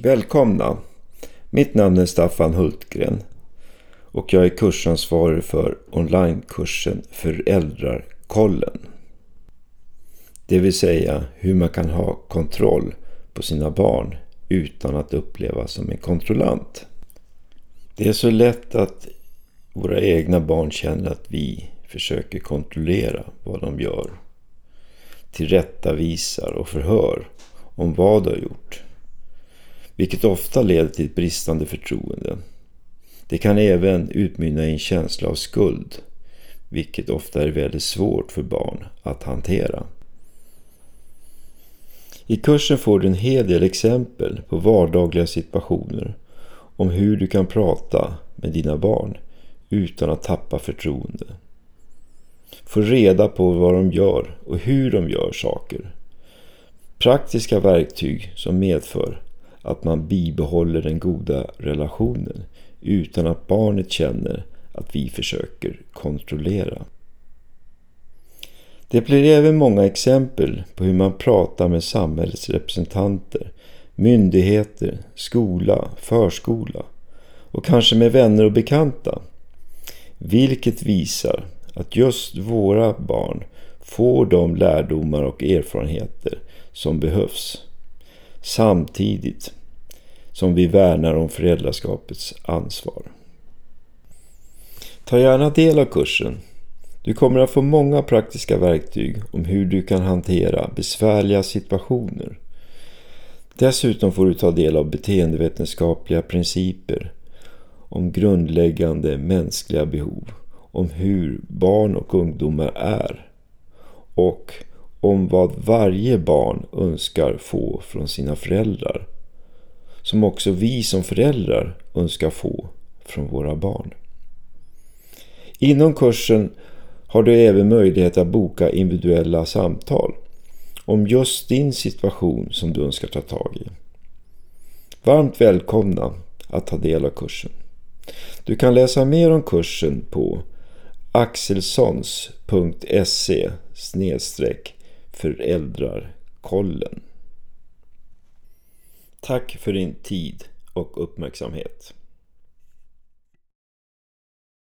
Välkomna! Mitt namn är Staffan Hultgren och jag är kursansvarig för onlinekursen Föräldrarkollen. Det vill säga hur man kan ha kontroll på sina barn utan att upplevas som en kontrollant. Det är så lätt att våra egna barn känner att vi försöker kontrollera vad de gör. Tillrättavisar och förhör om vad de har gjort vilket ofta leder till ett bristande förtroende. Det kan även utmynna i en känsla av skuld, vilket ofta är väldigt svårt för barn att hantera. I kursen får du en hel del exempel på vardagliga situationer om hur du kan prata med dina barn utan att tappa förtroende. Få reda på vad de gör och hur de gör saker. Praktiska verktyg som medför att man bibehåller den goda relationen utan att barnet känner att vi försöker kontrollera. Det blir även många exempel på hur man pratar med samhällets representanter, myndigheter, skola, förskola och kanske med vänner och bekanta. Vilket visar att just våra barn får de lärdomar och erfarenheter som behövs. Samtidigt som vi värnar om föräldraskapets ansvar. Ta gärna del av kursen. Du kommer att få många praktiska verktyg om hur du kan hantera besvärliga situationer. Dessutom får du ta del av beteendevetenskapliga principer om grundläggande mänskliga behov, om hur barn och ungdomar är och om vad varje barn önskar få från sina föräldrar som också vi som föräldrar önskar få från våra barn. Inom kursen har du även möjlighet att boka individuella samtal om just din situation som du önskar ta tag i. Varmt välkomna att ta del av kursen. Du kan läsa mer om kursen på axelsons.se föräldrarkollen. Tack för din tid och uppmärksamhet.